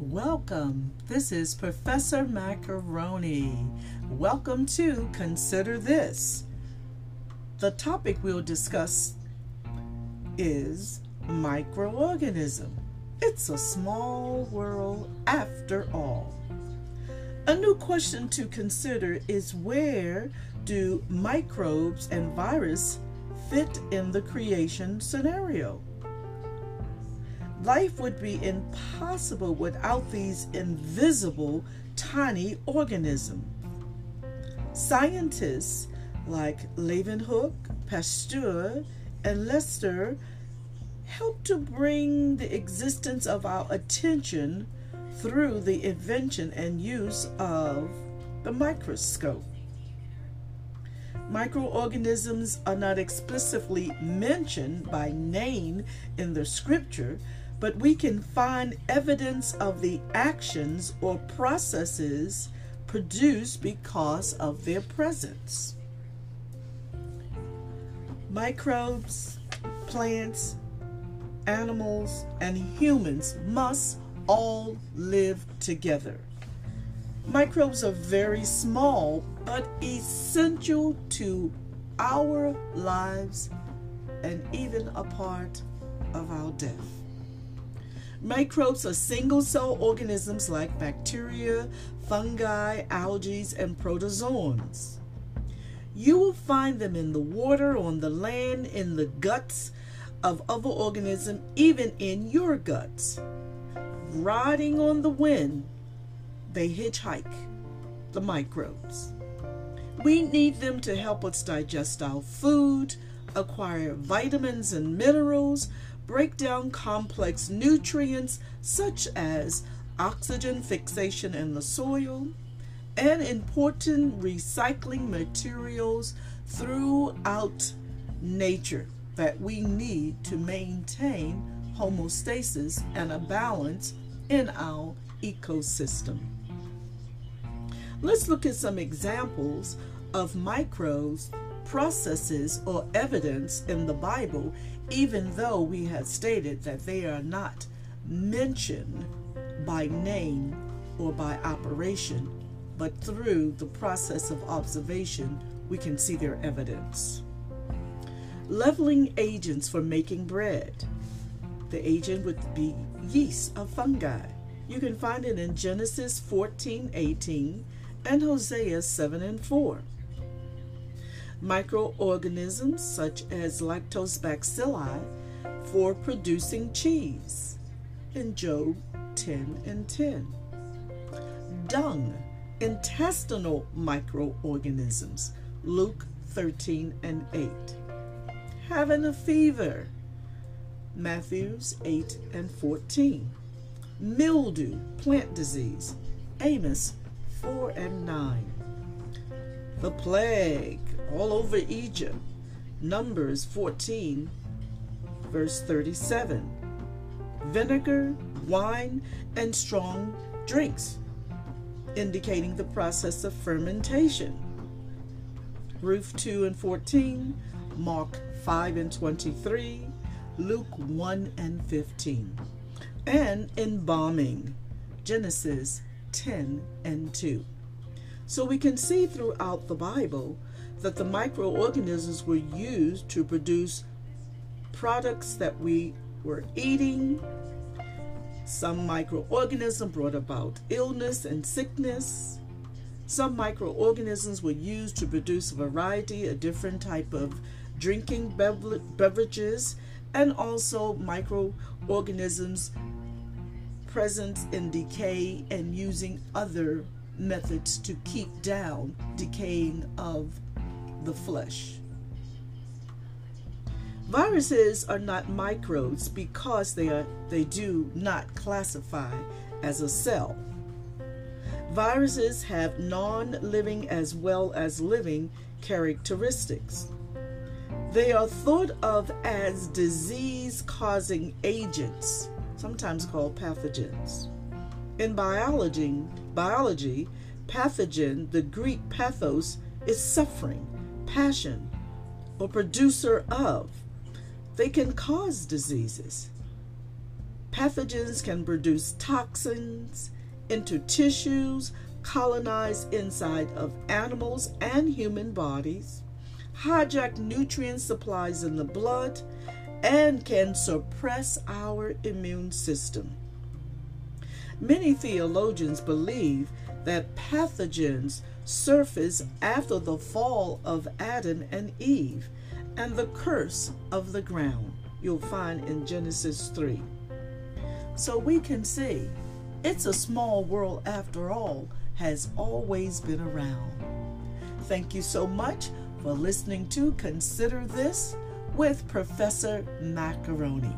Welcome. This is Professor Macaroni. Welcome to Consider This. The topic we'll discuss is microorganism. It's a small world after all. A new question to consider is where do microbes and virus fit in the creation scenario? Life would be impossible without these invisible tiny organisms. Scientists like Leeuwenhoek, Pasteur, and Lister helped to bring the existence of our attention through the invention and use of the microscope. Microorganisms are not explicitly mentioned by name in the scripture, but we can find evidence of the actions or processes produced because of their presence. Microbes, plants, animals, and humans must all live together. Microbes are very small but essential to our lives and even a part of our death. Microbes are single cell organisms like bacteria, fungi, algae, and protozoans. You will find them in the water, on the land, in the guts of other organisms, even in your guts. Riding on the wind, they hitchhike, the microbes. We need them to help us digest our food, acquire vitamins and minerals, break down complex nutrients such as oxygen fixation in the soil, and important recycling materials throughout nature that we need to maintain homeostasis and a balance in our ecosystem. Let's look at some examples of microbes, processes, or evidence in the Bible even though we have stated that they are not mentioned by name or by operation, but through the process of observation, we can see their evidence. Leveling agents for making bread. The agent would be yeast of fungi. You can find it in Genesis 14 18 and Hosea 7 and 4 microorganisms such as lactobacilli for producing cheese in Job 10 and 10. Dung, intestinal microorganisms, Luke 13 and 8. Having a fever, Matthews 8 and 14. Mildew, plant disease, Amos 4 and 9. The plague, all over Egypt. Numbers 14, verse 37. Vinegar, wine, and strong drinks, indicating the process of fermentation. Ruth 2 and 14, Mark 5 and 23, Luke 1 and 15. And embalming, Genesis 10 and 2. So we can see throughout the Bible that the microorganisms were used to produce products that we were eating. Some microorganisms brought about illness and sickness. Some microorganisms were used to produce a variety of different type of drinking beverages and also microorganisms present in decay and using other methods to keep down decaying of the flesh. Viruses are not microbes because they are they do not classify as a cell. Viruses have non-living as well as living characteristics. They are thought of as disease-causing agents, sometimes called pathogens. In biology, biology, pathogen, the Greek pathos, is suffering, passion, or producer of. They can cause diseases. Pathogens can produce toxins into tissues, colonize inside of animals and human bodies, hijack nutrient supplies in the blood, and can suppress our immune system. Many theologians believe that pathogens surface after the fall of Adam and Eve and the curse of the ground. You'll find in Genesis 3. So we can see it's a small world after all, has always been around. Thank you so much for listening to Consider This with Professor Macaroni.